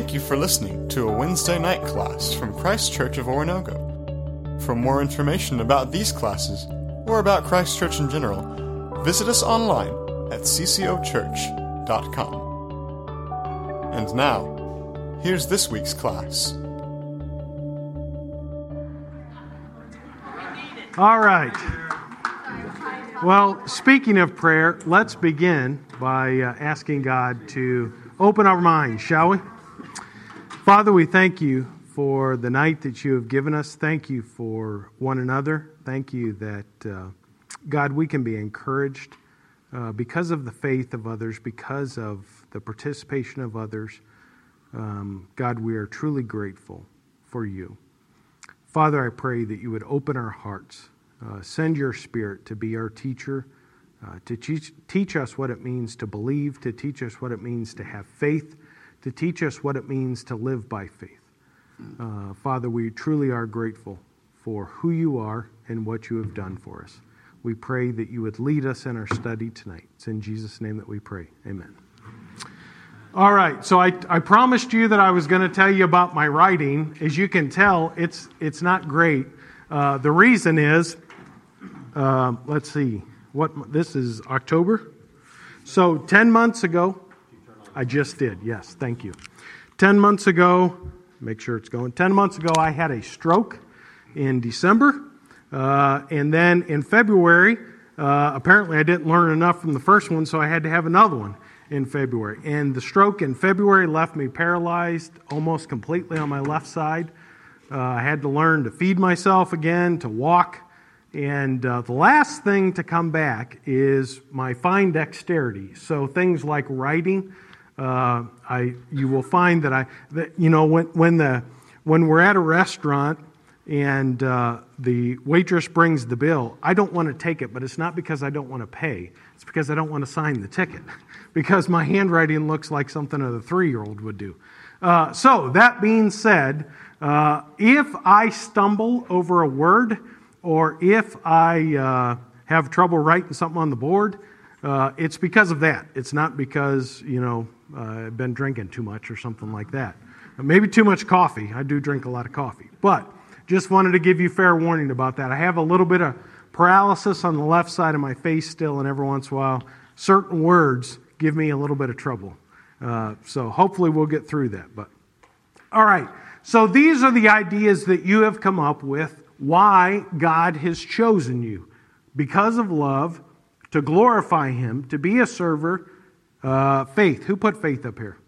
Thank you for listening to a Wednesday night class from Christ Church of Oronogo. For more information about these classes, or about Christ Church in general, visit us online at ccochurch.com. And now, here's this week's class. All right. Well, speaking of prayer, let's begin by uh, asking God to open our minds, shall we? Father, we thank you for the night that you have given us. Thank you for one another. Thank you that, uh, God, we can be encouraged uh, because of the faith of others, because of the participation of others. Um, God, we are truly grateful for you. Father, I pray that you would open our hearts, uh, send your spirit to be our teacher, uh, to teach, teach us what it means to believe, to teach us what it means to have faith, to teach us what it means to live by faith. Uh, Father, we truly are grateful for who you are and what you have done for us. We pray that you would lead us in our study tonight. It's in Jesus' name that we pray. Amen. All right, so I, I promised you that I was going to tell you about my writing. As you can tell, it's, it's not great. Uh, the reason is, uh, let's see, what this is October. So 10 months ago, I just did, yes, thank you. 10 months ago, make sure it's going. 10 months ago, I had a stroke in December. Uh, and then in February, uh, apparently I didn't learn enough from the first one, so I had to have another one in February. And the stroke in February left me paralyzed almost completely on my left side. Uh, I had to learn to feed myself again, to walk. And uh, the last thing to come back is my fine dexterity. So things like writing, uh, I you will find that I that, you know when when the when we're at a restaurant and uh, the waitress brings the bill, I don't want to take it, but it's not because I don't want to pay. It's because I don't want to sign the ticket because my handwriting looks like something a three year old would do. Uh, so that being said, uh, if I stumble over a word or if I uh, have trouble writing something on the board, uh, it's because of that. It's not because, you know, uh, been drinking too much or something like that. Maybe too much coffee. I do drink a lot of coffee. But just wanted to give you fair warning about that. I have a little bit of paralysis on the left side of my face still, and every once in a while, certain words give me a little bit of trouble. Uh, so hopefully we'll get through that. But all right. So these are the ideas that you have come up with why God has chosen you because of love to glorify Him, to be a server, uh, faith. Who put faith up here?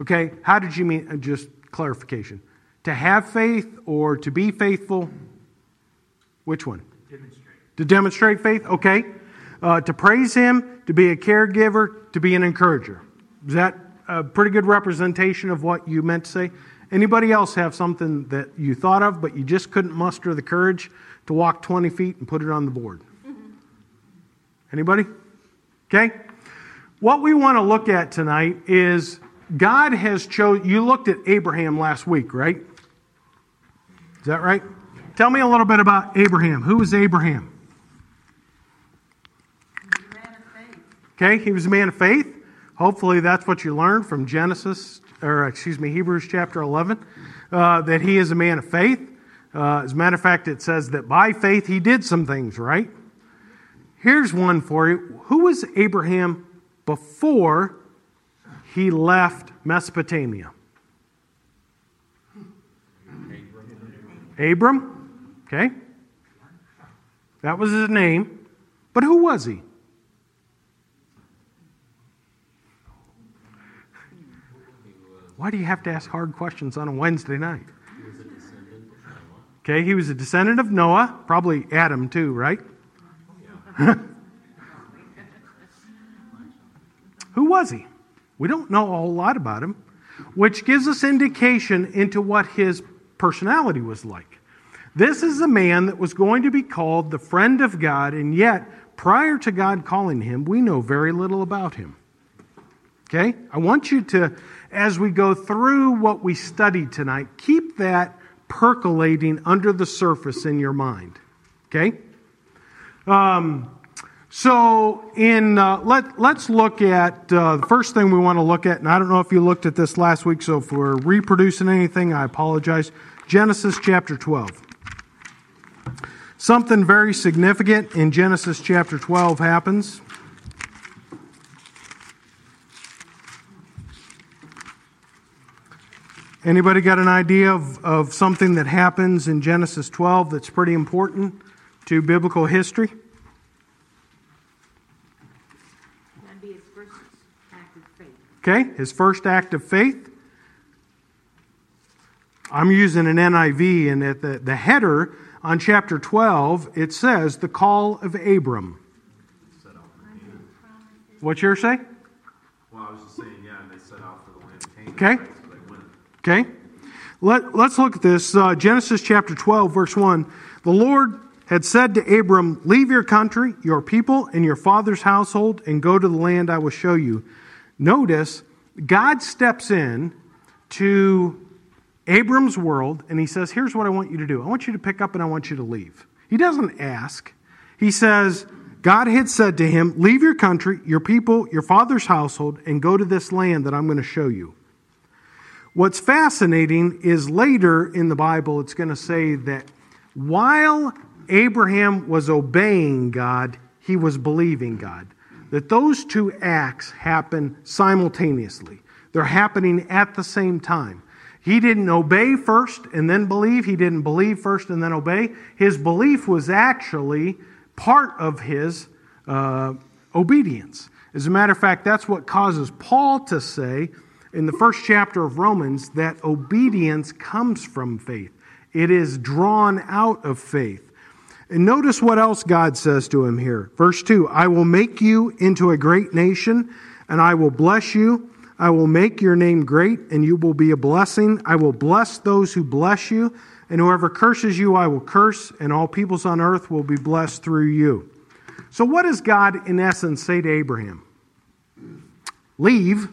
Okay, how did you mean? Uh, just clarification. To have faith or to be faithful? Which one? Demonstrate. To demonstrate faith? Okay. Uh, to praise Him, to be a caregiver, to be an encourager. Is that a pretty good representation of what you meant to say? Anybody else have something that you thought of, but you just couldn't muster the courage to walk 20 feet and put it on the board? Anybody? Okay. What we want to look at tonight is God has chosen. You looked at Abraham last week, right? Is that right? Tell me a little bit about Abraham. Who was Abraham? Okay, he was a man of faith. Hopefully, that's what you learned from Genesis, or excuse me, Hebrews chapter 11, uh, that he is a man of faith. Uh, as a matter of fact, it says that by faith he did some things, right? Here's one for you. Who was Abraham before he left Mesopotamia? Abram. Okay. That was his name. But who was he? Why do you have to ask hard questions on a Wednesday night? Okay, he was a descendant of Noah, probably Adam too, right? Who was he? We don't know a whole lot about him, which gives us indication into what his personality was like. This is a man that was going to be called the friend of God, and yet, prior to God calling him, we know very little about him. Okay? I want you to, as we go through what we studied tonight, keep that percolating under the surface in your mind. Okay? Um, So, in uh, let let's look at uh, the first thing we want to look at, and I don't know if you looked at this last week. So, if we're reproducing anything, I apologize. Genesis chapter twelve. Something very significant in Genesis chapter twelve happens. Anybody got an idea of, of something that happens in Genesis 12 that's pretty important to biblical history? That'd be his first act of faith. Okay, his first act of faith. I'm using an NIV, and at the, the header on chapter 12, it says the call of Abram. What's yours say? Well, I was just saying, yeah, and they set out for the land of Canaan. Okay. right, So. Okay? Let, let's look at this. Uh, Genesis chapter 12, verse 1. The Lord had said to Abram, Leave your country, your people, and your father's household, and go to the land I will show you. Notice, God steps in to Abram's world, and he says, Here's what I want you to do I want you to pick up and I want you to leave. He doesn't ask. He says, God had said to him, Leave your country, your people, your father's household, and go to this land that I'm going to show you. What's fascinating is later in the Bible, it's going to say that while Abraham was obeying God, he was believing God. That those two acts happen simultaneously, they're happening at the same time. He didn't obey first and then believe. He didn't believe first and then obey. His belief was actually part of his uh, obedience. As a matter of fact, that's what causes Paul to say in the first chapter of Romans that obedience comes from faith, it is drawn out of faith. And notice what else God says to him here. Verse 2 I will make you into a great nation, and I will bless you. I will make your name great, and you will be a blessing. I will bless those who bless you, and whoever curses you, I will curse, and all peoples on earth will be blessed through you. So, what does God, in essence, say to Abraham? Leave,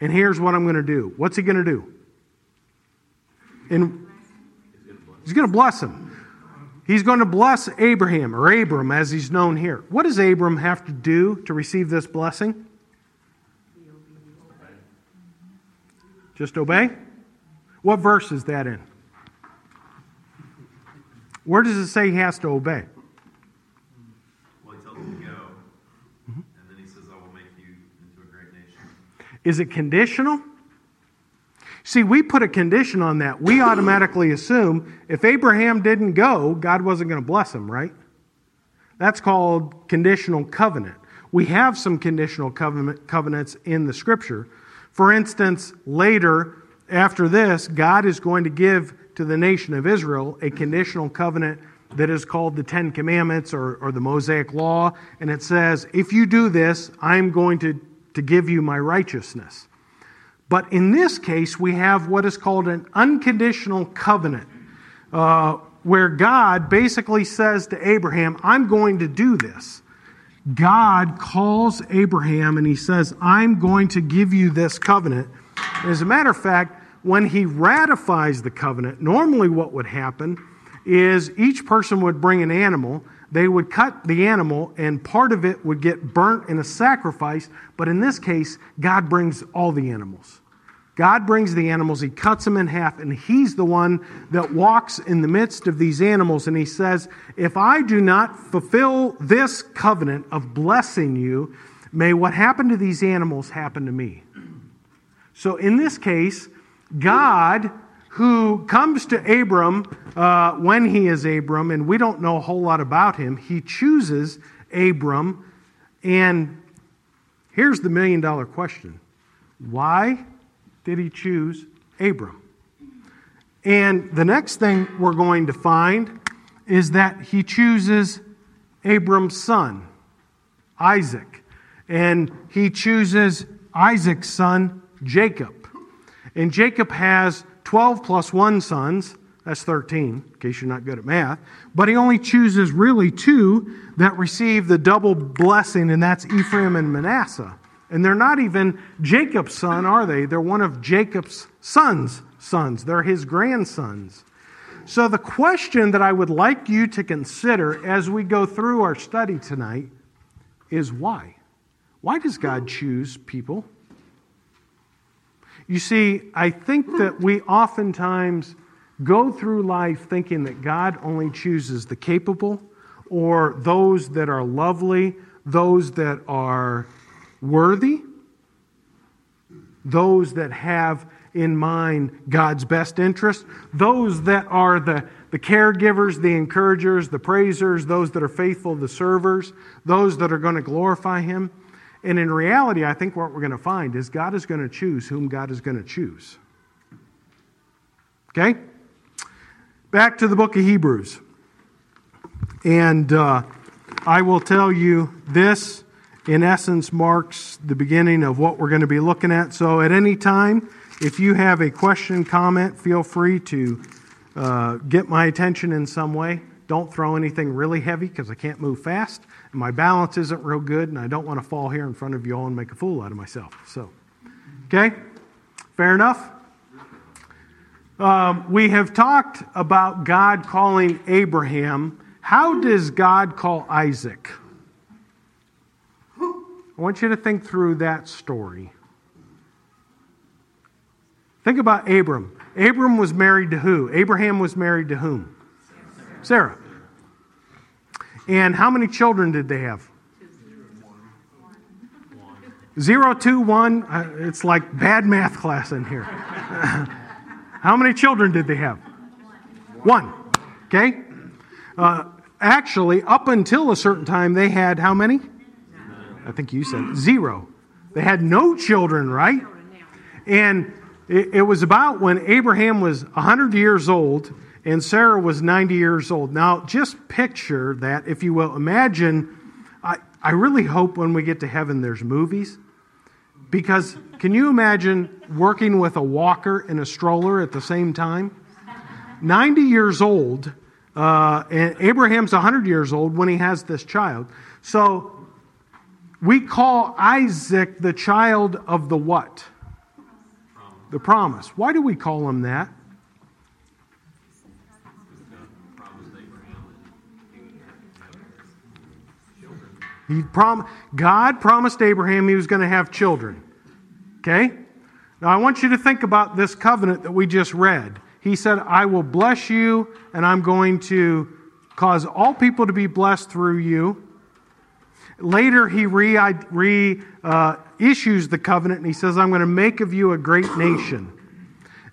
and here's what I'm going to do. What's he going to do? And he's going to bless him. He's going to bless Abraham, or Abram as he's known here. What does Abram have to do to receive this blessing? Just obey? What verse is that in? Where does it say he has to obey? Well, he tells them to go, and then he says, "I will make you into a great nation." Is it conditional? See, we put a condition on that. We automatically assume if Abraham didn't go, God wasn't going to bless him, right? That's called conditional covenant. We have some conditional covenant, covenants in the scripture. For instance, later after this, God is going to give to the nation of Israel a conditional covenant that is called the Ten Commandments or, or the Mosaic Law. And it says, if you do this, I'm going to, to give you my righteousness. But in this case, we have what is called an unconditional covenant, uh, where God basically says to Abraham, I'm going to do this. God calls Abraham and he says, I'm going to give you this covenant. As a matter of fact, when he ratifies the covenant, normally what would happen is each person would bring an animal. They would cut the animal, and part of it would get burnt in a sacrifice. But in this case, God brings all the animals. God brings the animals, He cuts them in half, and He's the one that walks in the midst of these animals. And He says, If I do not fulfill this covenant of blessing you, may what happened to these animals happen to me. So in this case, God, who comes to Abram uh, when he is Abram, and we don't know a whole lot about him, he chooses Abram. And here's the million dollar question why did he choose Abram? And the next thing we're going to find is that he chooses Abram's son, Isaac. And he chooses Isaac's son, Jacob. And Jacob has 12 plus 1 sons. That's 13, in case you're not good at math. But he only chooses really two that receive the double blessing, and that's Ephraim and Manasseh. And they're not even Jacob's son, are they? They're one of Jacob's sons' sons. They're his grandsons. So, the question that I would like you to consider as we go through our study tonight is why. Why does God choose people? You see, I think that we oftentimes go through life thinking that God only chooses the capable or those that are lovely, those that are worthy, those that have in mind God's best interest, those that are the, the caregivers, the encouragers, the praisers, those that are faithful, the servers, those that are going to glorify Him. And in reality, I think what we're going to find is God is going to choose whom God is going to choose. Okay? Back to the book of Hebrews. And uh, I will tell you this, in essence, marks the beginning of what we're going to be looking at. So at any time, if you have a question, comment, feel free to uh, get my attention in some way. Don't throw anything really heavy because I can't move fast. And my balance isn't real good, and I don't want to fall here in front of you all and make a fool out of myself. So, okay? Fair enough? Um, we have talked about God calling Abraham. How does God call Isaac? I want you to think through that story. Think about Abram. Abram was married to who? Abraham was married to whom? Sarah. And how many children did they have? Zero, two, one. Uh, it's like bad math class in here. how many children did they have? One. Okay? Uh, actually, up until a certain time, they had how many? I think you said zero. They had no children, right? And it, it was about when Abraham was 100 years old and Sarah was 90 years old. Now, just picture that, if you will. Imagine, I, I really hope when we get to heaven there's movies. Because can you imagine working with a walker and a stroller at the same time? 90 years old, uh, and Abraham's 100 years old when he has this child. So we call Isaac the child of the what? The promise. Why do we call him that? He prom- God promised Abraham he was going to have children. Okay? Now I want you to think about this covenant that we just read. He said, I will bless you, and I'm going to cause all people to be blessed through you. Later, he reissues re, uh, the covenant and he says, I'm going to make of you a great nation.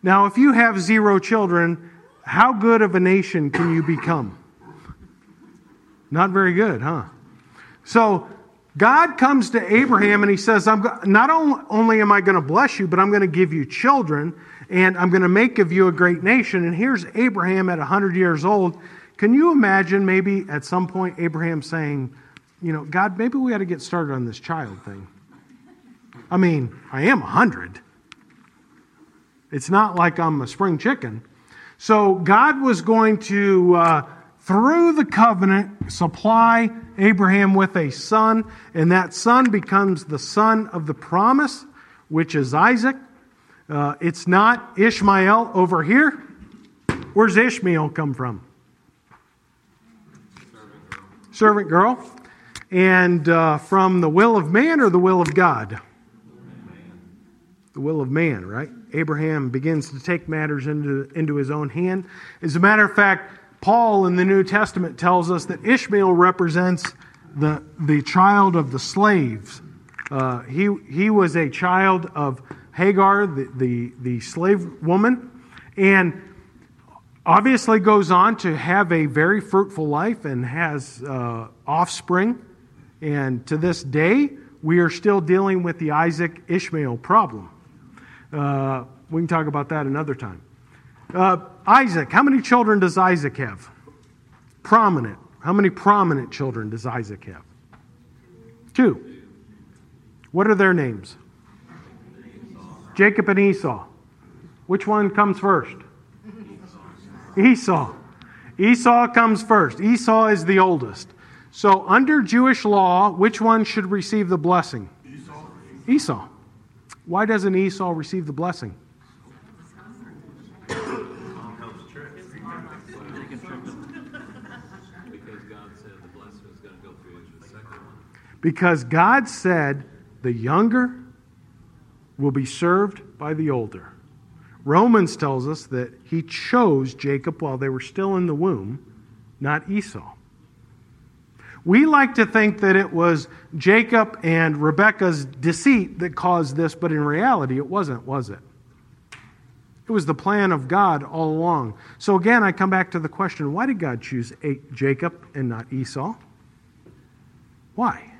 Now, if you have zero children, how good of a nation can you become? Not very good, huh? So, God comes to Abraham and he says, I'm Not only am I going to bless you, but I'm going to give you children and I'm going to make of you a great nation. And here's Abraham at 100 years old. Can you imagine maybe at some point Abraham saying, you know, God, maybe we got to get started on this child thing. I mean, I am 100. It's not like I'm a spring chicken. So God was going to, uh, through the covenant, supply Abraham with a son, and that son becomes the son of the promise, which is Isaac. Uh, it's not Ishmael over here. Where's Ishmael come from? Servant girl. Servant girl and uh, from the will of man or the will of God? The will of man, right? Abraham begins to take matters into, into his own hand. As a matter of fact, Paul in the New Testament tells us that Ishmael represents the, the child of the slaves. Uh, he, he was a child of Hagar, the, the, the slave woman, and obviously goes on to have a very fruitful life and has uh, offspring. And to this day, we are still dealing with the Isaac Ishmael problem. Uh, we can talk about that another time. Uh, Isaac, how many children does Isaac have? Prominent. How many prominent children does Isaac have? Two. What are their names? Jacob and Esau. Which one comes first? Esau. Esau comes first. Esau is the oldest. So, under Jewish law, which one should receive the blessing? Esau. Esau. Why doesn't Esau receive the blessing? Because God said the younger will be served by the older. Romans tells us that he chose Jacob while they were still in the womb, not Esau. We like to think that it was Jacob and Rebekah's deceit that caused this, but in reality, it wasn't, was it? It was the plan of God all along. So again, I come back to the question why did God choose Jacob and not Esau? Why?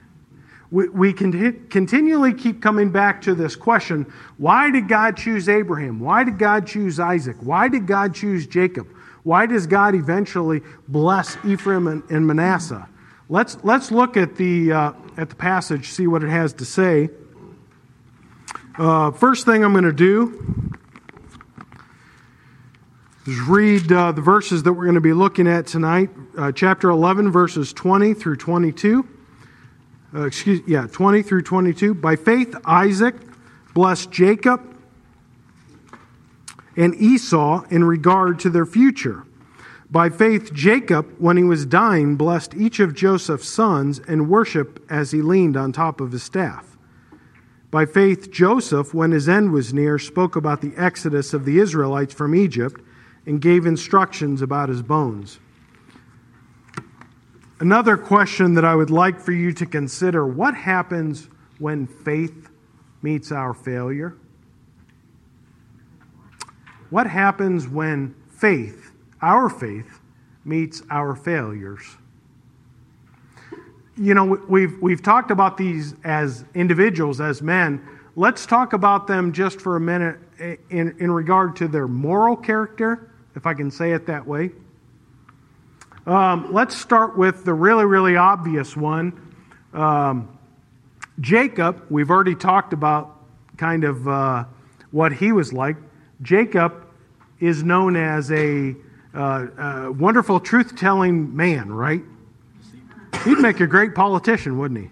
We, we can continually keep coming back to this question why did God choose Abraham? Why did God choose Isaac? Why did God choose Jacob? Why does God eventually bless Ephraim and, and Manasseh? Let's, let's look at the, uh, at the passage, see what it has to say. Uh, first thing I'm going to do is read uh, the verses that we're going to be looking at tonight. Uh, chapter 11, verses 20 through 22. Uh, excuse, yeah, 20 through 22. By faith, Isaac blessed Jacob and Esau in regard to their future. By faith, Jacob, when he was dying, blessed each of Joseph's sons and worshiped as he leaned on top of his staff. By faith, Joseph, when his end was near, spoke about the exodus of the Israelites from Egypt and gave instructions about his bones. Another question that I would like for you to consider what happens when faith meets our failure? What happens when faith, our faith, meets our failures? You know, we've, we've talked about these as individuals, as men. Let's talk about them just for a minute in, in regard to their moral character if I can say it that way. Um, let's start with the really, really obvious one. Um, Jacob, we've already talked about kind of uh, what he was like. Jacob is known as a, uh, a wonderful truth telling man, right? He'd make a great politician, wouldn't he?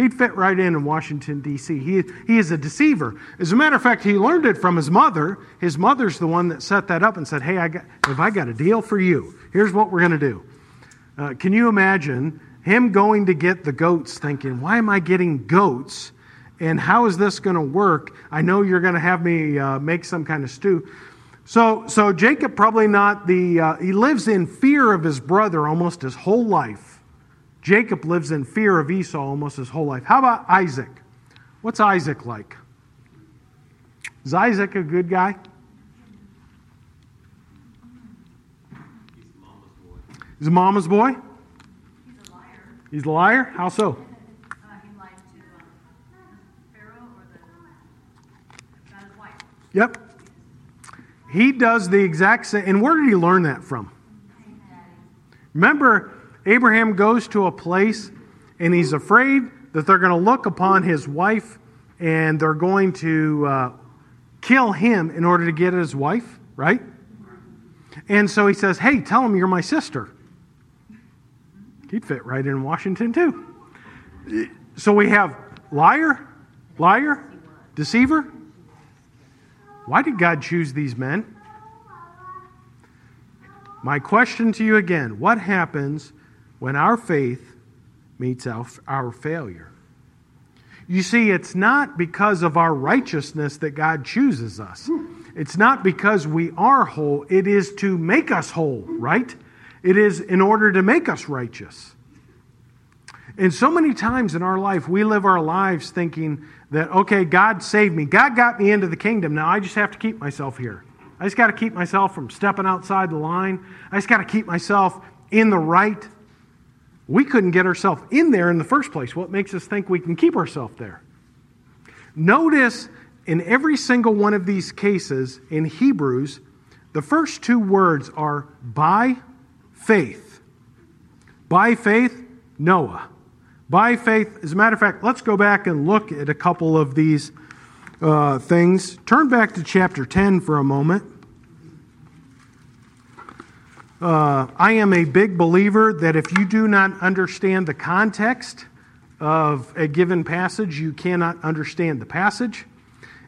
He'd fit right in in Washington, D.C. He, he is a deceiver. As a matter of fact, he learned it from his mother. His mother's the one that set that up and said, Hey, I got, if I got a deal for you, here's what we're going to do. Uh, can you imagine him going to get the goats thinking, Why am I getting goats? And how is this going to work? I know you're going to have me uh, make some kind of stew. So, so Jacob probably not the, uh, he lives in fear of his brother almost his whole life. Jacob lives in fear of Esau almost his whole life. How about Isaac? What's Isaac like? Is Isaac a good guy? He's a mama's boy. He's a liar. He's a liar? How so? Uh, he lied to um, Pharaoh or the, his wife. Yep. He does the exact same. And where did he learn that from? Remember, Abraham goes to a place and he's afraid that they're going to look upon his wife and they're going to uh, kill him in order to get his wife, right? And so he says, Hey, tell him you're my sister. He'd fit right in Washington, too. So we have liar, liar, deceiver. Why did God choose these men? My question to you again what happens when our faith meets our, our failure. You see, it's not because of our righteousness that God chooses us. It's not because we are whole. It is to make us whole, right? It is in order to make us righteous. And so many times in our life, we live our lives thinking that, okay, God saved me. God got me into the kingdom. Now I just have to keep myself here. I just got to keep myself from stepping outside the line. I just got to keep myself in the right we couldn't get ourselves in there in the first place. What makes us think we can keep ourselves there? Notice in every single one of these cases in Hebrews, the first two words are by faith. By faith, Noah. By faith, as a matter of fact, let's go back and look at a couple of these uh, things. Turn back to chapter 10 for a moment. Uh, I am a big believer that if you do not understand the context of a given passage, you cannot understand the passage.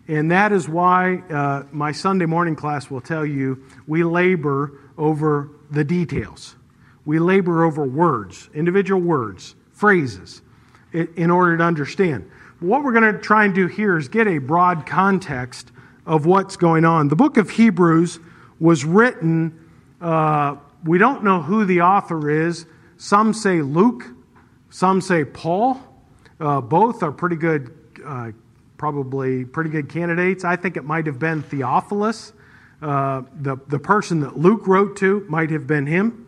And that is why uh, my Sunday morning class will tell you we labor over the details. We labor over words, individual words, phrases. in order to understand. What we're going to try and do here is get a broad context of what's going on. The book of Hebrews was written, uh, we don't know who the author is. Some say Luke, some say Paul. Uh, both are pretty good, uh, probably pretty good candidates. I think it might have been Theophilus. Uh, the, the person that Luke wrote to might have been him.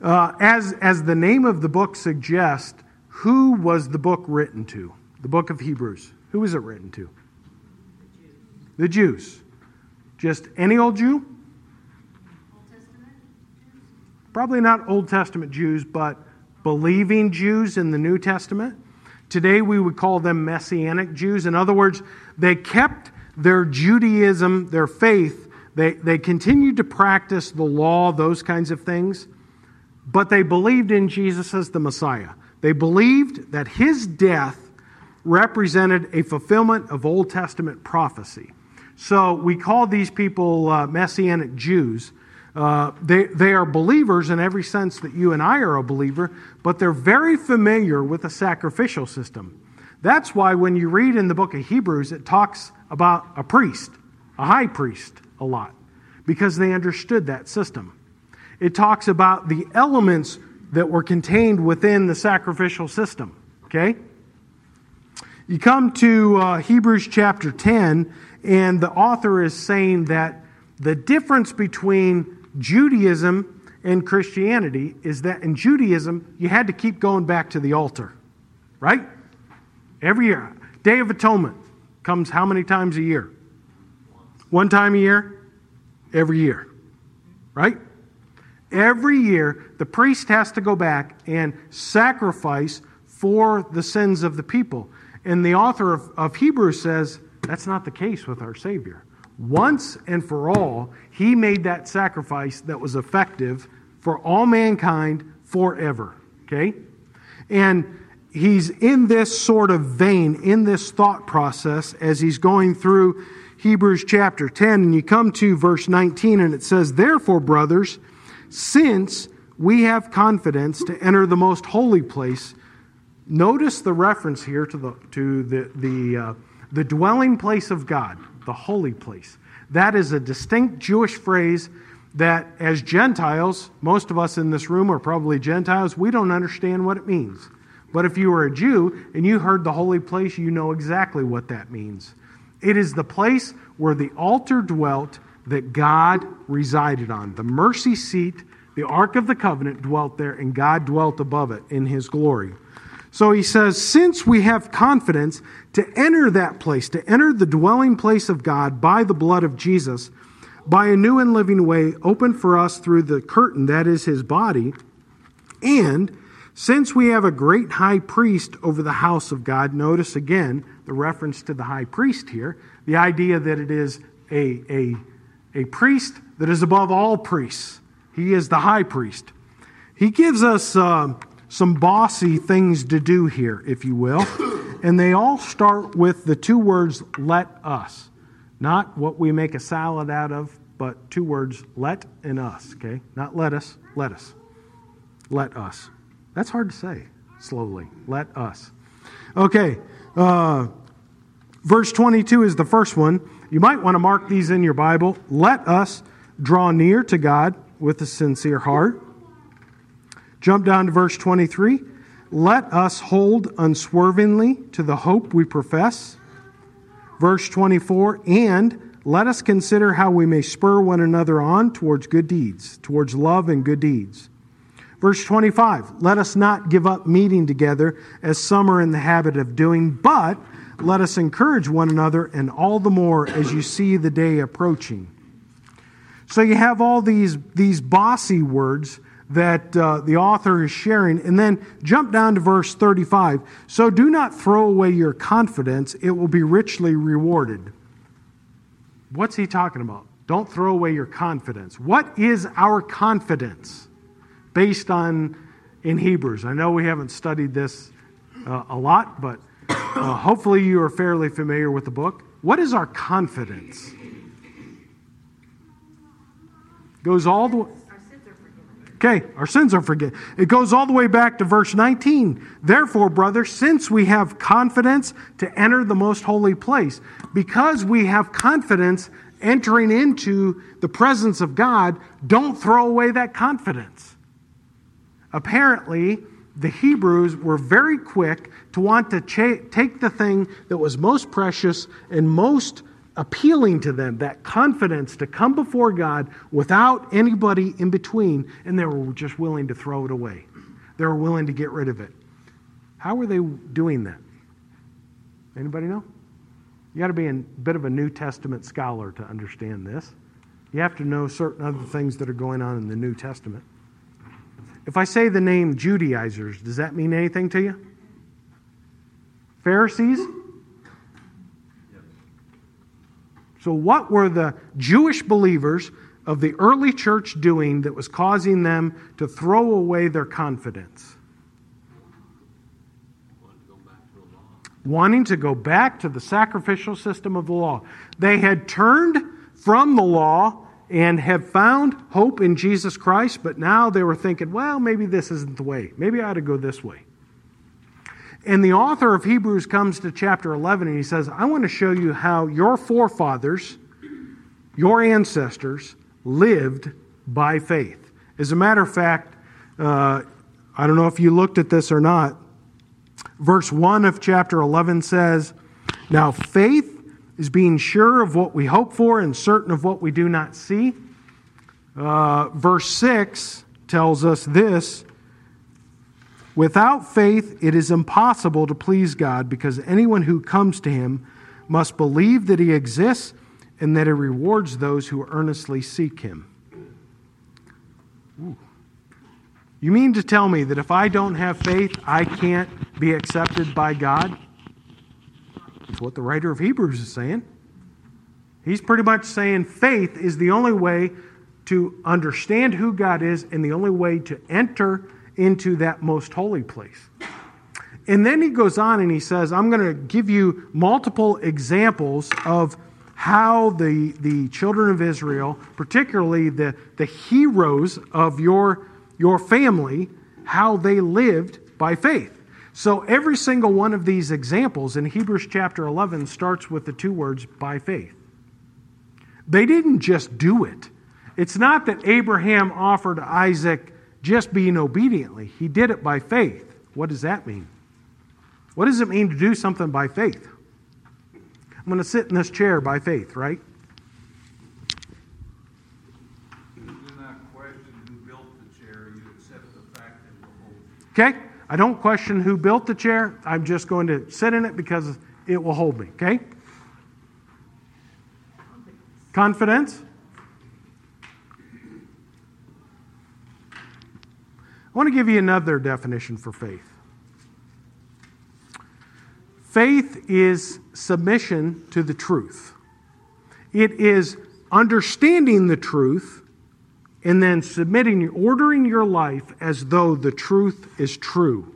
Uh, as, as the name of the book suggests, who was the book written to? The book of Hebrews. Who was it written to? The Jews. Just any old Jew? Old Testament Jews? Probably not Old Testament Jews, but believing Jews in the New Testament. Today we would call them Messianic Jews. In other words, they kept their Judaism, their faith, they, they continued to practice the law, those kinds of things, but they believed in Jesus as the Messiah. They believed that his death represented a fulfillment of Old Testament prophecy. So we call these people uh, Messianic Jews. Uh, they, they are believers in every sense that you and I are a believer, but they're very familiar with the sacrificial system. That's why when you read in the book of Hebrews, it talks about a priest, a high priest, a lot, because they understood that system. It talks about the elements that were contained within the sacrificial system. Okay? You come to uh, Hebrews chapter 10, and the author is saying that the difference between Judaism and Christianity is that in Judaism, you had to keep going back to the altar, right? Every year. Day of Atonement comes how many times a year? One time a year? Every year, right? Every year, the priest has to go back and sacrifice for the sins of the people. And the author of, of Hebrews says that's not the case with our Savior. Once and for all, he made that sacrifice that was effective for all mankind forever. Okay? And he's in this sort of vein, in this thought process, as he's going through Hebrews chapter 10. And you come to verse 19, and it says, Therefore, brothers, since we have confidence to enter the most holy place, notice the reference here to the, to the, the, uh, the dwelling place of God, the holy place. That is a distinct Jewish phrase that, as Gentiles, most of us in this room are probably Gentiles, we don't understand what it means. But if you were a Jew and you heard the holy place, you know exactly what that means. It is the place where the altar dwelt that God resided on. The mercy seat, the Ark of the Covenant dwelt there, and God dwelt above it in his glory. So he says, Since we have confidence to enter that place, to enter the dwelling place of God by the blood of Jesus, by a new and living way opened for us through the curtain that is his body, and since we have a great high priest over the house of God, notice again the reference to the high priest here, the idea that it is a, a, a priest that is above all priests. He is the high priest. He gives us uh, some bossy things to do here, if you will, and they all start with the two words, let us. Not what we make a salad out of, but two words, let and us, okay? Not let us, let us. Let us. That's hard to say slowly. Let us. Okay. Uh, verse 22 is the first one. You might want to mark these in your Bible. Let us draw near to God with a sincere heart. Jump down to verse 23. Let us hold unswervingly to the hope we profess. Verse 24. And let us consider how we may spur one another on towards good deeds, towards love and good deeds. Verse 25, let us not give up meeting together as some are in the habit of doing, but let us encourage one another, and all the more as you see the day approaching. So you have all these, these bossy words that uh, the author is sharing, and then jump down to verse 35. So do not throw away your confidence, it will be richly rewarded. What's he talking about? Don't throw away your confidence. What is our confidence? based on in Hebrews. I know we haven't studied this uh, a lot, but uh, hopefully you are fairly familiar with the book. What is our confidence? Goes all the way. Our sins are forgiven. Okay, our sins are forgiven. It goes all the way back to verse 19. Therefore, brother, since we have confidence to enter the most holy place, because we have confidence entering into the presence of God, don't throw away that confidence. Apparently, the Hebrews were very quick to want to cha- take the thing that was most precious and most appealing to them, that confidence to come before God without anybody in between, and they were just willing to throw it away. They were willing to get rid of it. How were they doing that? Anybody know? You got to be a bit of a New Testament scholar to understand this. You have to know certain other things that are going on in the New Testament. If I say the name Judaizers, does that mean anything to you? Pharisees? So, what were the Jewish believers of the early church doing that was causing them to throw away their confidence? Wanting to go back to the sacrificial system of the law. They had turned from the law and have found hope in Jesus Christ, but now they were thinking, well, maybe this isn't the way. Maybe I ought to go this way. And the author of Hebrews comes to chapter 11 and he says, I want to show you how your forefathers, your ancestors, lived by faith. As a matter of fact, uh, I don't know if you looked at this or not. Verse 1 of chapter 11 says, Now faith is being sure of what we hope for and certain of what we do not see. Uh, verse 6 tells us this Without faith, it is impossible to please God because anyone who comes to him must believe that he exists and that he rewards those who earnestly seek him. Ooh. You mean to tell me that if I don't have faith, I can't be accepted by God? That's what the writer of Hebrews is saying. He's pretty much saying faith is the only way to understand who God is and the only way to enter into that most holy place. And then he goes on and he says, I'm going to give you multiple examples of how the, the children of Israel, particularly the, the heroes of your, your family, how they lived by faith. So every single one of these examples in Hebrews chapter 11 starts with the two words, by faith. They didn't just do it. It's not that Abraham offered Isaac just being obediently. He did it by faith. What does that mean? What does it mean to do something by faith? I'm going to sit in this chair by faith, right? Okay? I don't question who built the chair. I'm just going to sit in it because it will hold me. Okay? Confidence? I want to give you another definition for faith. Faith is submission to the truth. It is understanding the truth and then submitting, ordering your life as though the truth is true.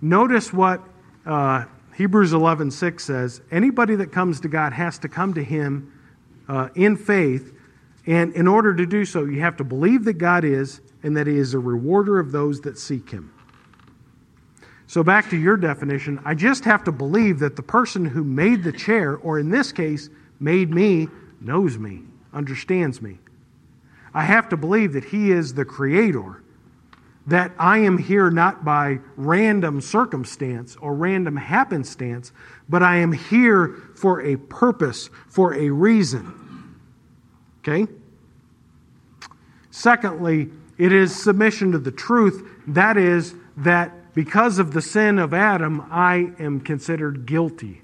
Notice what uh, Hebrews 11:6 says. Anybody that comes to God has to come to Him uh, in faith, and in order to do so, you have to believe that God is and that He is a rewarder of those that seek Him. So, back to your definition, I just have to believe that the person who made the chair, or in this case, made me, knows me, understands me. I have to believe that He is the Creator, that I am here not by random circumstance or random happenstance, but I am here for a purpose, for a reason. Okay? Secondly, it is submission to the truth. That is, that because of the sin of Adam, I am considered guilty.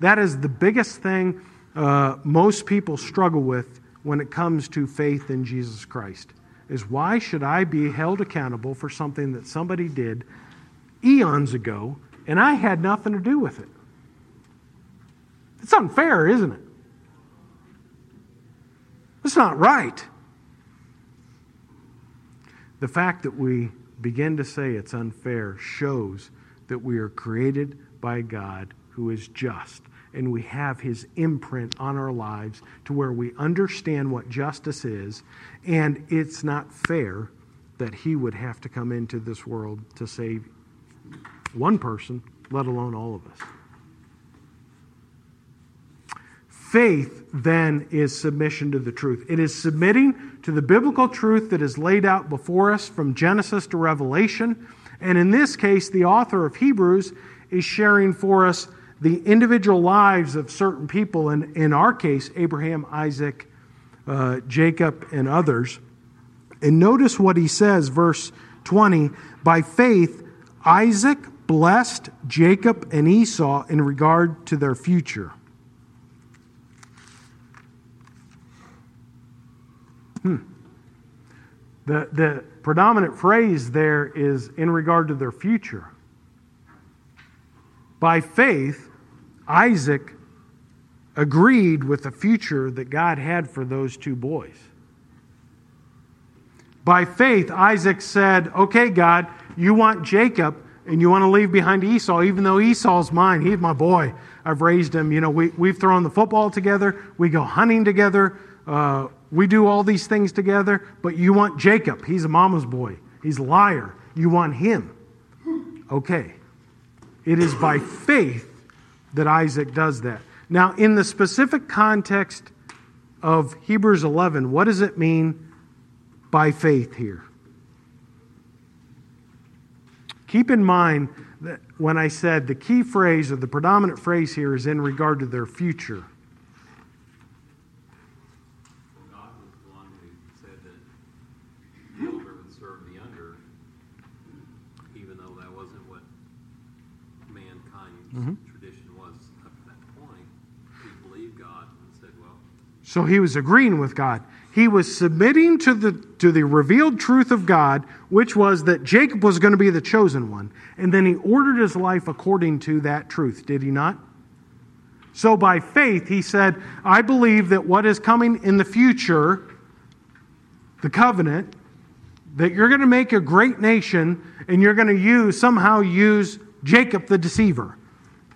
That is the biggest thing uh, most people struggle with when it comes to faith in Jesus Christ. Is why should I be held accountable for something that somebody did eons ago and I had nothing to do with it? It's unfair, isn't it? It's not right. The fact that we begin to say it's unfair shows that we are created by God who is just and we have his imprint on our lives to where we understand what justice is, and it's not fair that he would have to come into this world to save one person, let alone all of us. Faith then is submission to the truth. It is submitting to the biblical truth that is laid out before us from Genesis to Revelation. And in this case, the author of Hebrews is sharing for us the individual lives of certain people, and in our case, Abraham, Isaac, uh, Jacob, and others. And notice what he says, verse 20 By faith, Isaac blessed Jacob and Esau in regard to their future. Hmm. The, the predominant phrase there is in regard to their future. By faith, Isaac agreed with the future that God had for those two boys. By faith, Isaac said, Okay, God, you want Jacob and you want to leave behind Esau, even though Esau's mine. He's my boy. I've raised him. You know, we, we've thrown the football together, we go hunting together. Uh, we do all these things together, but you want Jacob. He's a mama's boy. He's a liar. You want him. Okay. It is by faith that Isaac does that. Now, in the specific context of Hebrews 11, what does it mean by faith here? Keep in mind that when I said the key phrase or the predominant phrase here is in regard to their future. God was the one who said that the older would serve the younger, even though that wasn't what mankind's tradition was up to that point. He believed God and said, well, So he was agreeing with God. He was submitting to the, to the revealed truth of God, which was that Jacob was going to be the chosen one. And then he ordered his life according to that truth, did he not? So by faith, he said, I believe that what is coming in the future, the covenant, that you're going to make a great nation and you're going to use, somehow use Jacob the deceiver,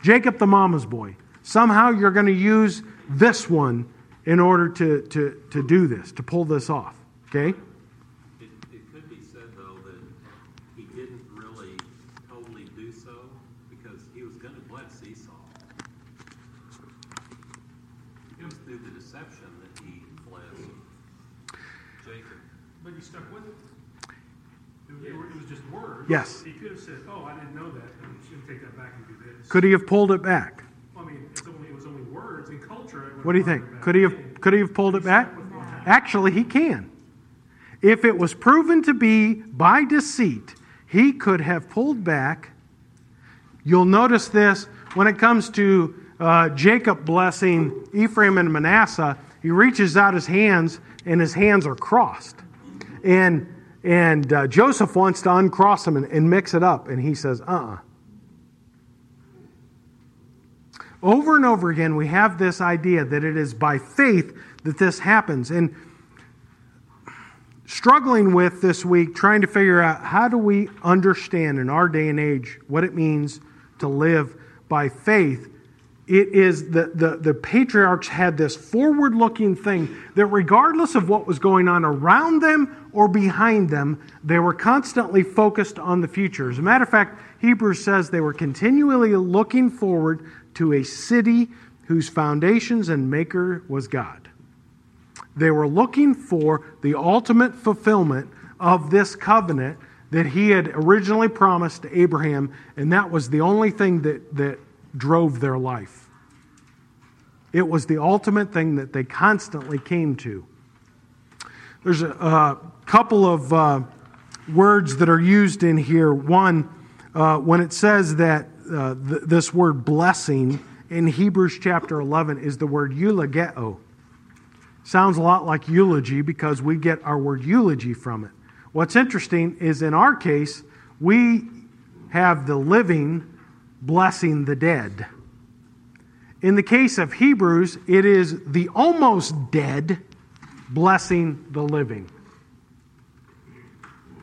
Jacob the mama's boy. Somehow you're going to use this one in order to, to, to do this, to pull this off. Okay? it, it could be said, though, that he didn't really totally do so because he was going to bless Esau. It was through the deception that he blessed Jacob. But you stuck with it. It it was just words. Yes. He could have said, "Oh, I didn't know that. I should take that back and do this." Could he have pulled it back? I mean, only, it was only words in culture. What do you think? Could he have could he have pulled it back? Stuck with what happened. Actually, he can. If it was proven to be by deceit, he could have pulled back. You'll notice this when it comes to uh, Jacob blessing Ephraim and Manasseh. He reaches out his hands, and his hands are crossed. And and uh, Joseph wants to uncross them and, and mix it up, and he says, "Uh." uh Over and over again, we have this idea that it is by faith that this happens. And struggling with this week, trying to figure out how do we understand in our day and age what it means to live by faith. It is the, the, the patriarchs had this forward looking thing that, regardless of what was going on around them or behind them, they were constantly focused on the future. As a matter of fact, Hebrews says they were continually looking forward to a city whose foundations and maker was God. They were looking for the ultimate fulfillment of this covenant that he had originally promised to Abraham, and that was the only thing that, that drove their life. It was the ultimate thing that they constantly came to. There's a, a couple of uh, words that are used in here. One, uh, when it says that uh, th- this word blessing in Hebrews chapter 11 is the word eulogeo. Sounds a lot like eulogy because we get our word eulogy from it. What's interesting is in our case, we have the living blessing the dead. In the case of Hebrews, it is the almost dead blessing the living.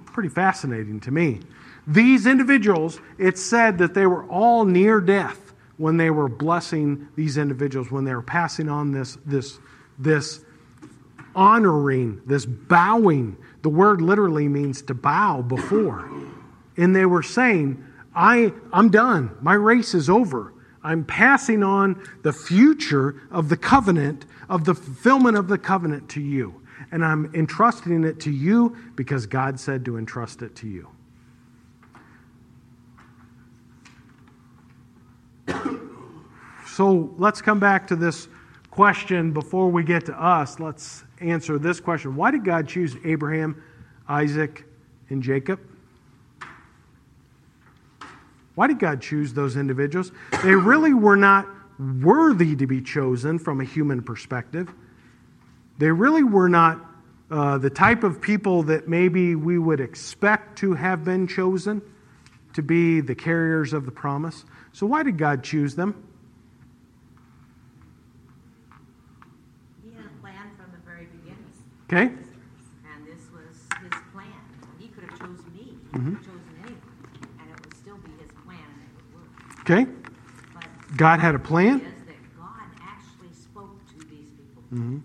Pretty fascinating to me. These individuals, it's said that they were all near death when they were blessing these individuals, when they were passing on this, this, this honoring, this bowing. The word literally means to bow before. And they were saying, I, I'm done. My race is over. I'm passing on the future of the covenant, of the fulfillment of the covenant to you. And I'm entrusting it to you because God said to entrust it to you. So let's come back to this question before we get to us. Let's answer this question Why did God choose Abraham, Isaac, and Jacob? Why did God choose those individuals? They really were not worthy to be chosen from a human perspective. They really were not uh, the type of people that maybe we would expect to have been chosen to be the carriers of the promise. So, why did God choose them? He had a plan from the very beginning. Okay? And this was his plan. He could have chosen me. Mm-hmm. could have chosen anyone. And it would still be his plan and it would work. Okay? God had a plan. is that God actually spoke to these people. Mm-hmm.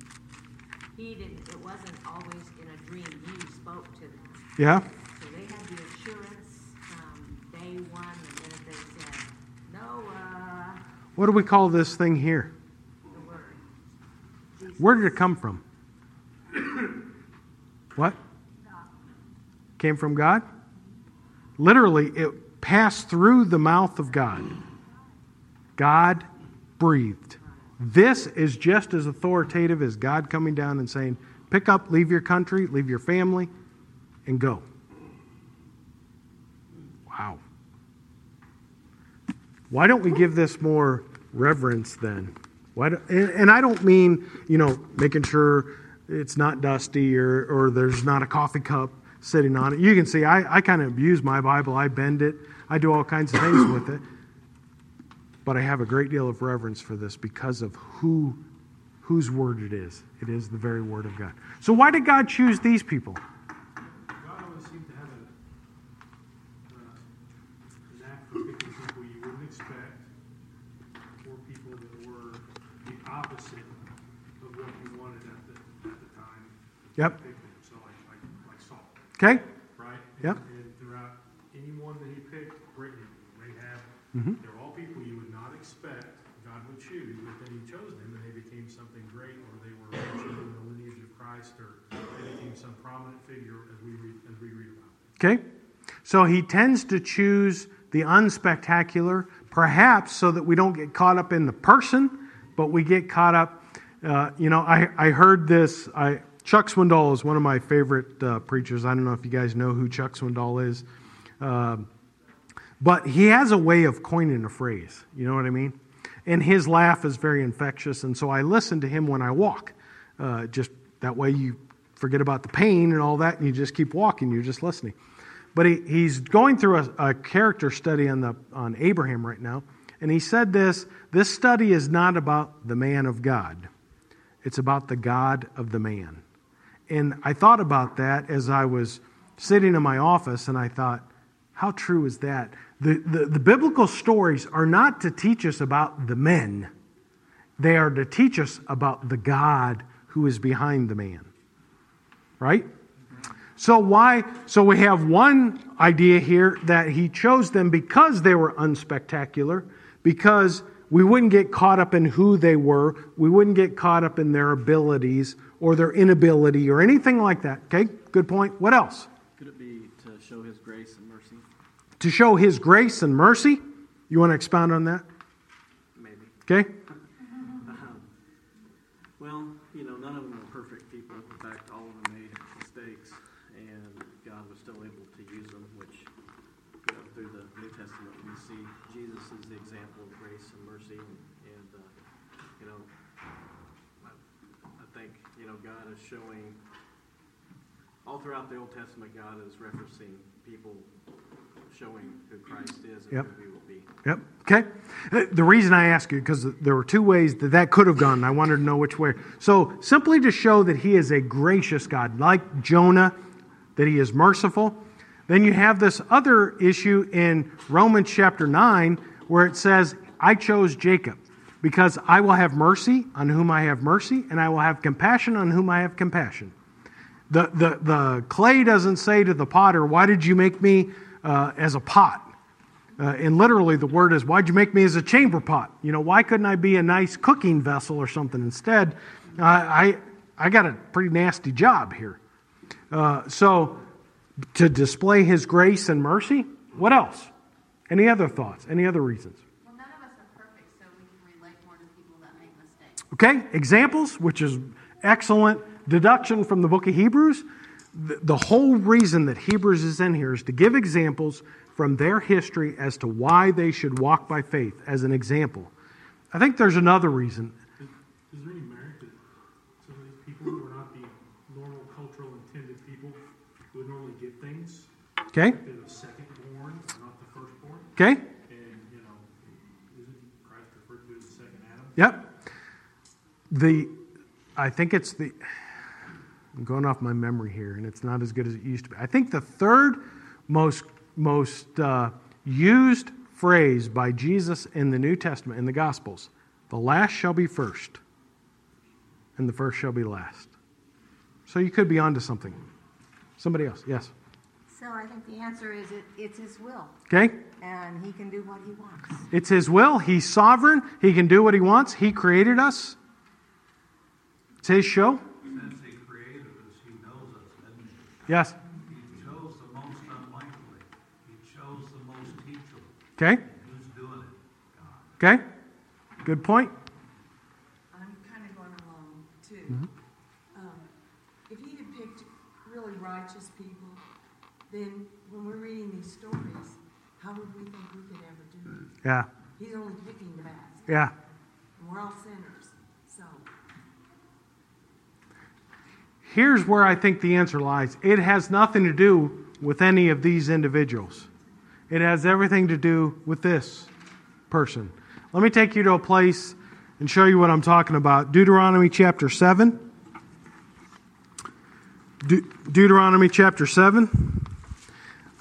He didn't, it wasn't always in a dream. He spoke to them. Yeah? So they had the assurance from day one, the minute they said, Noah, What do we call this thing here? the word. Where did it come from? What? Came from God? Literally, it passed through the mouth of God. God breathed. This is just as authoritative as God coming down and saying, Pick up, leave your country, leave your family, and go. Wow. Why don't we give this more reverence then? Why do, and, and I don't mean, you know, making sure it's not dusty or, or there's not a coffee cup sitting on it. You can see I, I kind of abuse my Bible. I bend it. I do all kinds of things with it. But I have a great deal of reverence for this because of who whose word it is. It is the very word of God. So why did God choose these people? God always seemed to have a, uh, knack for picking people you wouldn't expect, or people that were the opposite of what you wanted at the, at the time. Yep. to pick them. So like, like, like Saul, Okay? right? Yeah. And throughout anyone that he picked, Brittany, Rahab, Mm-hmm. they're all people you would not expect God would choose, but then he chose them and they became something great, or they were mentioned in the lineage of Christ, or they became some prominent figure as we read, as we read about. Okay? So he tends to choose the unspectacular, perhaps so that we don't get caught up in the person, but we get caught up. Uh, you know, I, I heard this. I, Chuck Swindoll is one of my favorite uh, preachers. I don't know if you guys know who Chuck Swindoll is. Um but he has a way of coining a phrase. You know what I mean? And his laugh is very infectious. And so I listen to him when I walk. Uh, just that way you forget about the pain and all that, and you just keep walking. You're just listening. But he, he's going through a, a character study on, the, on Abraham right now. And he said this this study is not about the man of God, it's about the God of the man. And I thought about that as I was sitting in my office, and I thought, how true is that? The, the, the, biblical stories are not to teach us about the men, they are to teach us about the God who is behind the man. Right? So why so we have one idea here that he chose them because they were unspectacular, because we wouldn't get caught up in who they were, we wouldn't get caught up in their abilities or their inability or anything like that. Okay? Good point. What else? Could it be to show his grace and mercy? to show his grace and mercy. You want to expound on that? Maybe. Okay? Um, well, you know, none of them were perfect people. In fact, all of them made mistakes, and God was still able to use them, which, you know, through the New Testament, we see Jesus is the example of grace and mercy. And, and uh, you know, I, I think, you know, God is showing, all throughout the Old Testament, God is referencing people showing who Christ is and Yep. who he will be. Yep. Okay. Uh, The reason I ask you, because there were two ways that that could have gone. I wanted to know which way. So, simply to show that he is a gracious God, like Jonah, that he is merciful. Then you have this other issue in Romans chapter 9 where it says, I chose Jacob because I will have mercy on whom I have mercy, and I will have compassion on whom I have compassion. The, the, the clay doesn't say to the potter, Why did you make me uh, as a pot? Uh, and literally, the word is, Why'd you make me as a chamber pot? You know, why couldn't I be a nice cooking vessel or something instead? Uh, I, I got a pretty nasty job here. Uh, so, to display his grace and mercy, what else? Any other thoughts? Any other reasons? Well, none of us are perfect, so we can relate more to people that make mistakes. Okay, examples, which is excellent deduction from the book of Hebrews. The, whole reason that Hebrews is in here is to give examples from their history as to why they should walk by faith as an example. I think there's another reason. Is, is there any merit that some of these people who are not the normal cultural intended people who would normally get things, Okay? they're the second born, not the firstborn? Okay? And, you know, isn't Christ referred to as the second Adam? Yep. The I think it's the I'm going off my memory here, and it's not as good as it used to be. I think the third most most uh, used phrase by Jesus in the New Testament in the Gospels: "The last shall be first, and the first shall be last." So you could be onto something. Somebody else, yes. So I think the answer is it, it's his will, Okay. and he can do what he wants. It's His will. He's sovereign. He can do what He wants. He created us. It's His show. Since he created us, he knows us, doesn't he? Yes. He chose the most unlikely. He chose the most teachable. Okay. Who's doing it? God. Okay. Good point. I'm kind of going along too. Mm-hmm. Um, if he had picked really righteous people, then when we're reading these stories, how would we think we could ever do it? Yeah. He's only picking the best, Yeah. and we're all sinners. So, Here's where I think the answer lies it has nothing to do with any of these individuals, it has everything to do with this person. Let me take you to a place and show you what I'm talking about. Deuteronomy chapter 7. De- Deuteronomy chapter 7.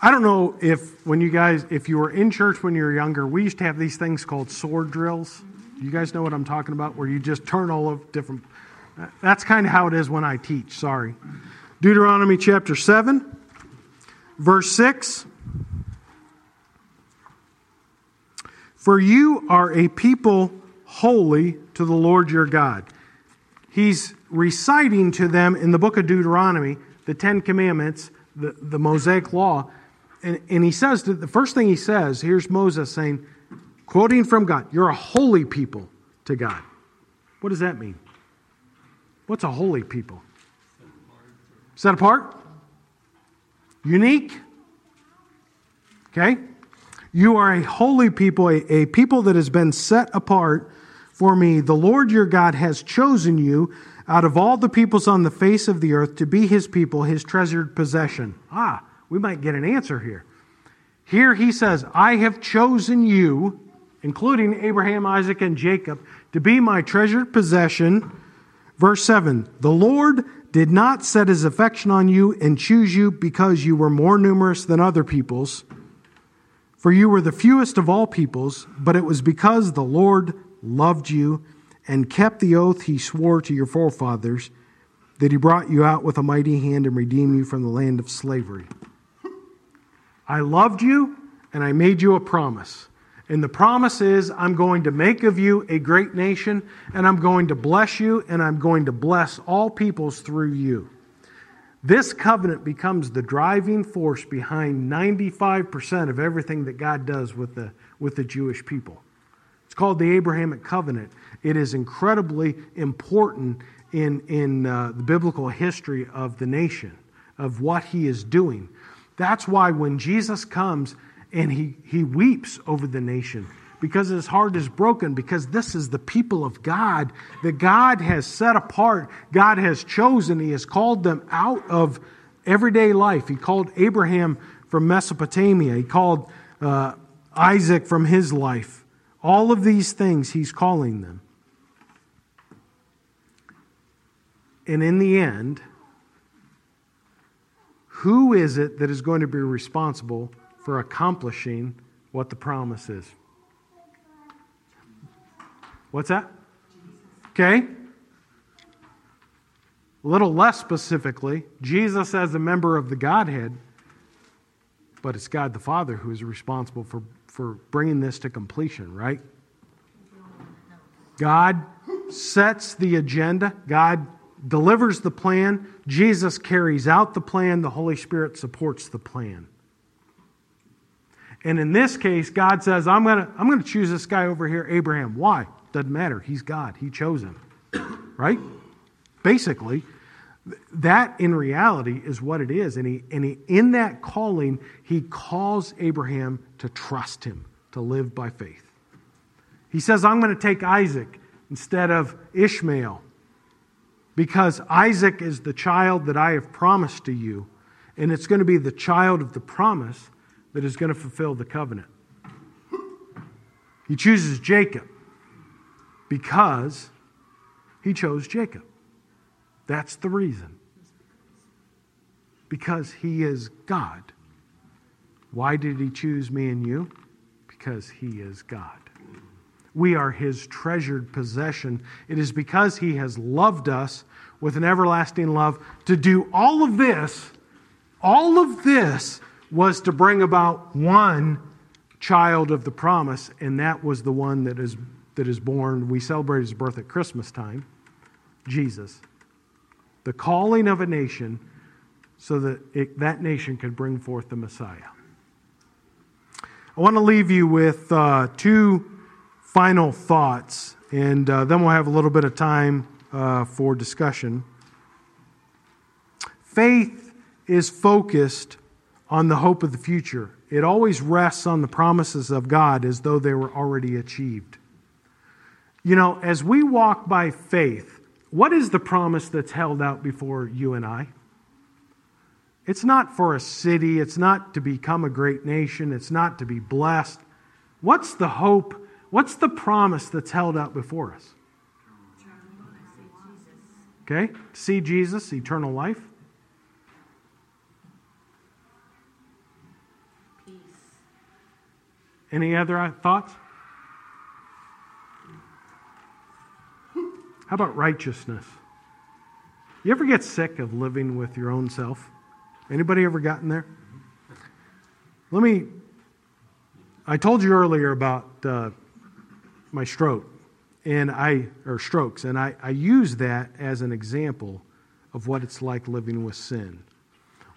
I don't know if when you guys, if you were in church when you were younger, we used to have these things called sword drills. You guys know what I'm talking about, where you just turn all of different. That's kind of how it is when I teach. Sorry. Deuteronomy chapter 7, verse 6. For you are a people holy to the Lord your God. He's reciting to them in the book of Deuteronomy the Ten Commandments, the, the Mosaic Law. And, and he says, that the first thing he says, here's Moses saying, quoting from God, You're a holy people to God. What does that mean? What's a holy people? Set apart? Unique? Okay? You are a holy people, a, a people that has been set apart for me. The Lord your God has chosen you out of all the peoples on the face of the earth to be his people, his treasured possession. Ah, we might get an answer here. Here he says, I have chosen you, including Abraham, Isaac, and Jacob, to be my treasured possession. Verse 7 The Lord did not set his affection on you and choose you because you were more numerous than other peoples, for you were the fewest of all peoples, but it was because the Lord loved you and kept the oath he swore to your forefathers that he brought you out with a mighty hand and redeemed you from the land of slavery. I loved you and I made you a promise. And the promise is, I'm going to make of you a great nation, and I'm going to bless you, and I'm going to bless all peoples through you. This covenant becomes the driving force behind 95% of everything that God does with the, with the Jewish people. It's called the Abrahamic covenant. It is incredibly important in, in uh, the biblical history of the nation, of what he is doing. That's why when Jesus comes, and he, he weeps over the nation because his heart is broken because this is the people of God that God has set apart, God has chosen. He has called them out of everyday life. He called Abraham from Mesopotamia, he called uh, Isaac from his life. All of these things he's calling them. And in the end, who is it that is going to be responsible for accomplishing what the promise is? What's that? Okay. A little less specifically, Jesus as a member of the Godhead, but it's God the Father who is responsible for, for bringing this to completion, right? God sets the agenda, God delivers the plan, Jesus carries out the plan, the Holy Spirit supports the plan. And in this case, God says, I'm going to I'm going to choose this guy over here, Abraham. Why? Doesn't matter. He's God. He chose him. right? Basically, that in reality is what it is. And, he, and he, in that calling, he calls Abraham to trust him, to live by faith. He says, I'm going to take Isaac instead of Ishmael because Isaac is the child that I have promised to you, and it's going to be the child of the promise that is going to fulfill the covenant. He chooses Jacob because he chose Jacob. That's the reason. Because he is God. Why did he choose me and you? Because he is God. We are his treasured possession. It is because he has loved us with an everlasting love to do all of this. All of this was to bring about one child of the promise, and that was the one that is, that is born. We celebrate his birth at Christmas time Jesus. The calling of a nation so that it, that nation could bring forth the Messiah. I want to leave you with uh, two final thoughts, and uh, then we'll have a little bit of time uh, for discussion. Faith is focused on the hope of the future. It always rests on the promises of God as though they were already achieved. You know, as we walk by faith, what is the promise that's held out before you and I? It's not for a city, it's not to become a great nation, it's not to be blessed. What's the hope? What's the promise that's held out before us? Okay? See Jesus, eternal life. Any other thoughts? How about righteousness? You ever get sick of living with your own self? Anybody ever gotten there? Let me. I told you earlier about uh, my stroke, and I or strokes, and I, I use that as an example of what it's like living with sin.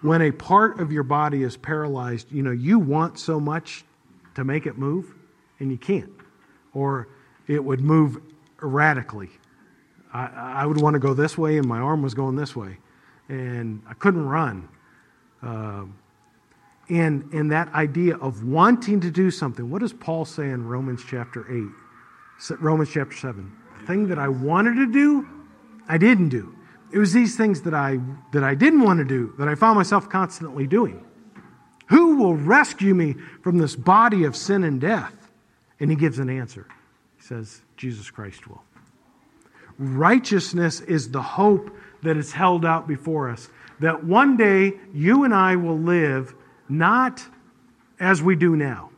When a part of your body is paralyzed, you know you want so much to make it move, and you can't. Or it would move erratically. I, I would want to go this way, and my arm was going this way, and I couldn't run. Uh, and, and that idea of wanting to do something, what does Paul say in Romans chapter 8? Romans chapter 7. The thing that I wanted to do, I didn't do. It was these things that I, that I didn't want to do that I found myself constantly doing. Who will rescue me from this body of sin and death? And he gives an answer. He says, Jesus Christ will. Righteousness is the hope that is held out before us. That one day you and I will live not as we do now.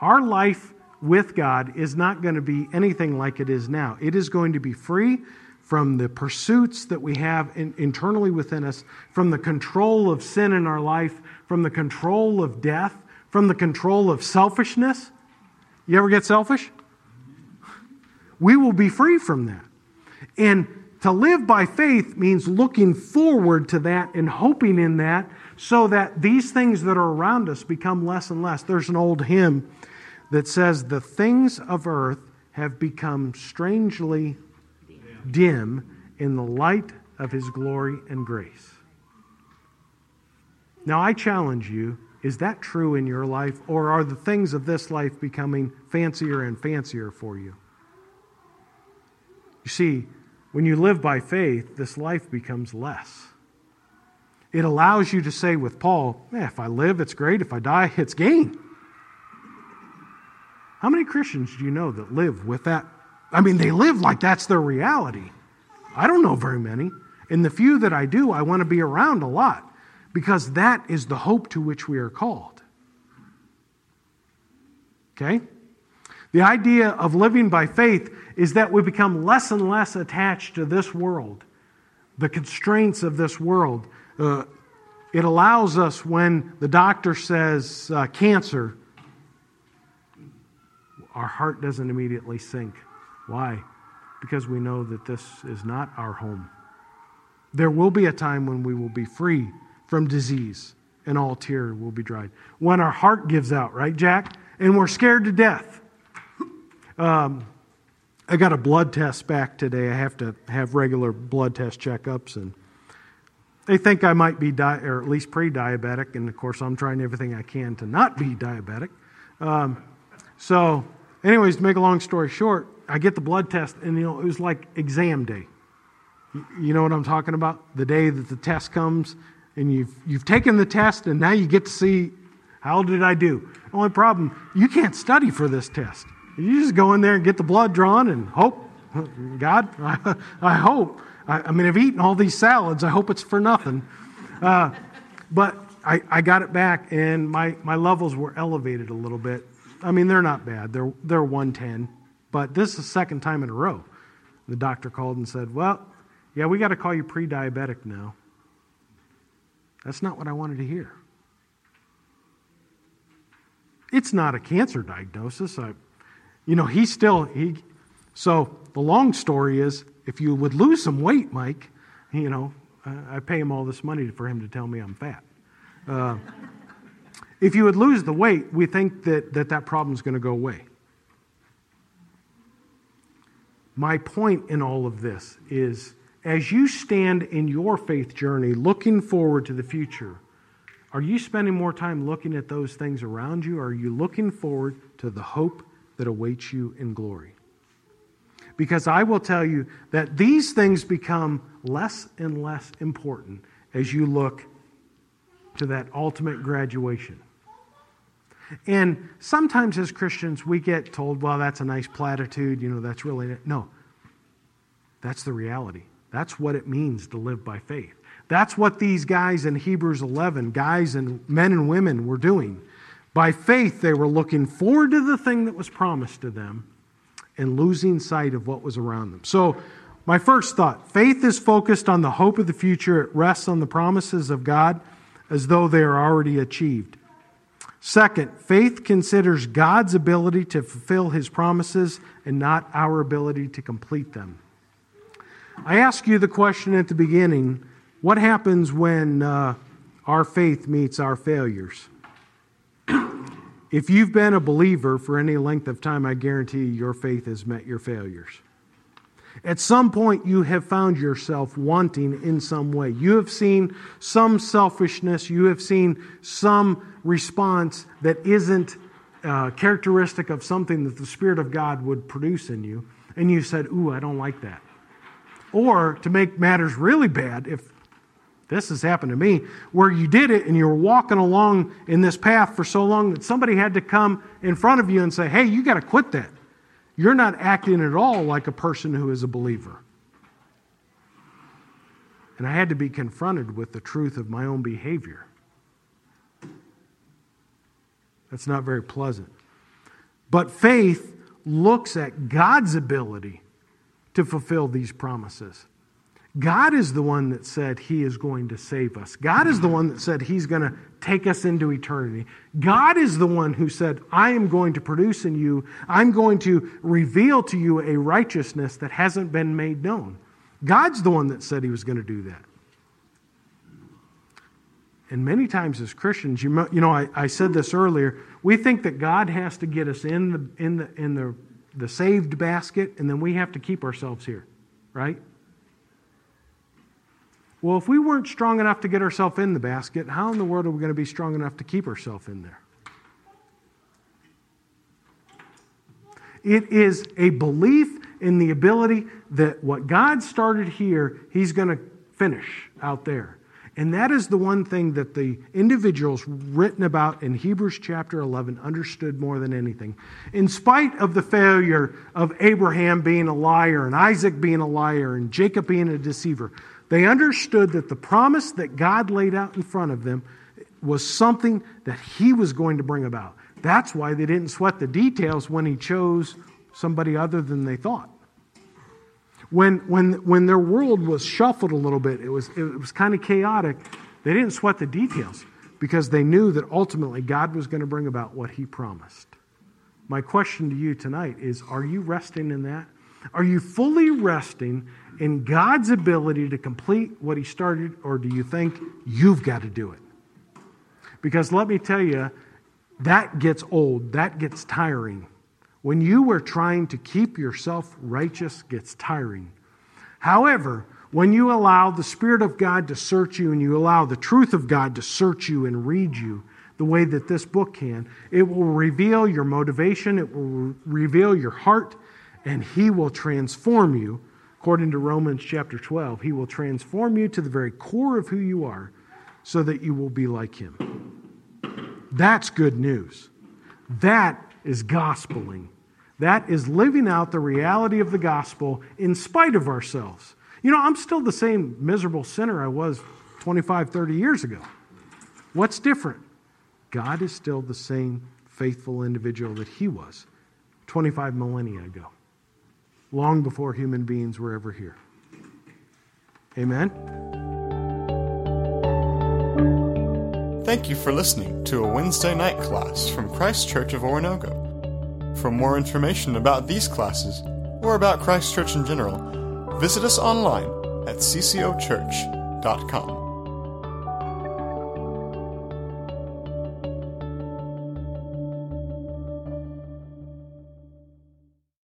Our life with God is not going to be anything like it is now. It is going to be free from the pursuits that we have in, internally within us, from the control of sin in our life, from the control of death, from the control of selfishness. You ever get selfish? We will be free from that. And to live by faith means looking forward to that and hoping in that so that these things that are around us become less and less. There's an old hymn that says, The things of earth have become strangely dim in the light of his glory and grace. Now, I challenge you is that true in your life, or are the things of this life becoming fancier and fancier for you? You see, when you live by faith, this life becomes less. It allows you to say with Paul, eh, if I live, it's great. If I die, it's gain. How many Christians do you know that live with that? I mean, they live like that's their reality. I don't know very many. And the few that I do, I want to be around a lot because that is the hope to which we are called. Okay? The idea of living by faith is that we become less and less attached to this world, the constraints of this world. Uh, it allows us when the doctor says uh, cancer, our heart doesn't immediately sink. Why? Because we know that this is not our home. There will be a time when we will be free from disease and all tear will be dried. When our heart gives out, right, Jack? And we're scared to death. Um, I got a blood test back today. I have to have regular blood test checkups, and they think I might be, di- or at least pre diabetic. And of course, I'm trying everything I can to not be diabetic. Um, so, anyways, to make a long story short, I get the blood test, and you know, it was like exam day. You know what I'm talking about? The day that the test comes, and you've, you've taken the test, and now you get to see how did I do. Only problem, you can't study for this test. You just go in there and get the blood drawn and hope. God, I, I hope. I, I, mean, I've eaten all these salads. I hope it's for nothing. Uh, but I, I got it back, and my, my levels were elevated a little bit. I mean, they're not bad. They're, they're 110. But this is the second time in a row. The doctor called and said, Well, yeah, we got to call you pre diabetic now. That's not what I wanted to hear. It's not a cancer diagnosis. I, you know, he still, he, so the long story is if you would lose some weight, Mike, you know, I pay him all this money for him to tell me I'm fat. Uh, if you would lose the weight, we think that that, that problem is going to go away. My point in all of this is as you stand in your faith journey looking forward to the future, are you spending more time looking at those things around you? Or are you looking forward to the hope that awaits you in glory? Because I will tell you that these things become less and less important as you look to that ultimate graduation. And sometimes as Christians, we get told, well, that's a nice platitude, you know, that's really. No, that's the reality. That's what it means to live by faith. That's what these guys in Hebrews 11, guys and men and women, were doing. By faith, they were looking forward to the thing that was promised to them and losing sight of what was around them. So, my first thought faith is focused on the hope of the future, it rests on the promises of God as though they are already achieved. Second, faith considers God's ability to fulfill his promises and not our ability to complete them. I asked you the question at the beginning what happens when uh, our faith meets our failures? if you've been a believer for any length of time, I guarantee your faith has met your failures. At some point, you have found yourself wanting in some way. You have seen some selfishness, you have seen some response that isn't uh, characteristic of something that the Spirit of God would produce in you, and you said, Ooh, I don't like that. Or to make matters really bad, if this has happened to me, where you did it and you were walking along in this path for so long that somebody had to come in front of you and say, hey, you got to quit that. You're not acting at all like a person who is a believer. And I had to be confronted with the truth of my own behavior. That's not very pleasant. But faith looks at God's ability to fulfill these promises. God is the one that said He is going to save us. God is the one that said He's going to take us into eternity. God is the one who said, I am going to produce in you, I'm going to reveal to you a righteousness that hasn't been made known. God's the one that said He was going to do that. And many times as Christians, you, know, I said this earlier, we think that God has to get us in the, in the, in the the saved basket, and then we have to keep ourselves here, right? Well, if we weren't strong enough to get ourselves in the basket, how in the world are we going to be strong enough to keep ourselves in there? It is a belief in the ability that what God started here, He's going to finish out there. And that is the one thing that the individuals written about in Hebrews chapter 11 understood more than anything. In spite of the failure of Abraham being a liar and Isaac being a liar and Jacob being a deceiver, they understood that the promise that God laid out in front of them was something that he was going to bring about. That's why they didn't sweat the details when he chose somebody other than they thought. When, when, when their world was shuffled a little bit, it was, it was kind of chaotic, they didn't sweat the details because they knew that ultimately God was going to bring about what he promised. My question to you tonight is Are you resting in that? Are you fully resting in God's ability to complete what he started, or do you think you've got to do it? Because let me tell you, that gets old, that gets tiring. When you are trying to keep yourself righteous, gets tiring. However, when you allow the Spirit of God to search you and you allow the truth of God to search you and read you the way that this book can, it will reveal your motivation, it will reveal your heart, and He will transform you. According to Romans chapter 12, He will transform you to the very core of who you are so that you will be like Him. That's good news. That is gospeling. That is living out the reality of the gospel in spite of ourselves. You know, I'm still the same miserable sinner I was 25, 30 years ago. What's different? God is still the same faithful individual that he was 25 millennia ago, long before human beings were ever here. Amen? Thank you for listening to a Wednesday night class from Christ Church of Oronogo. For more information about these classes or about Christ Church in general, visit us online at ccochurch.com.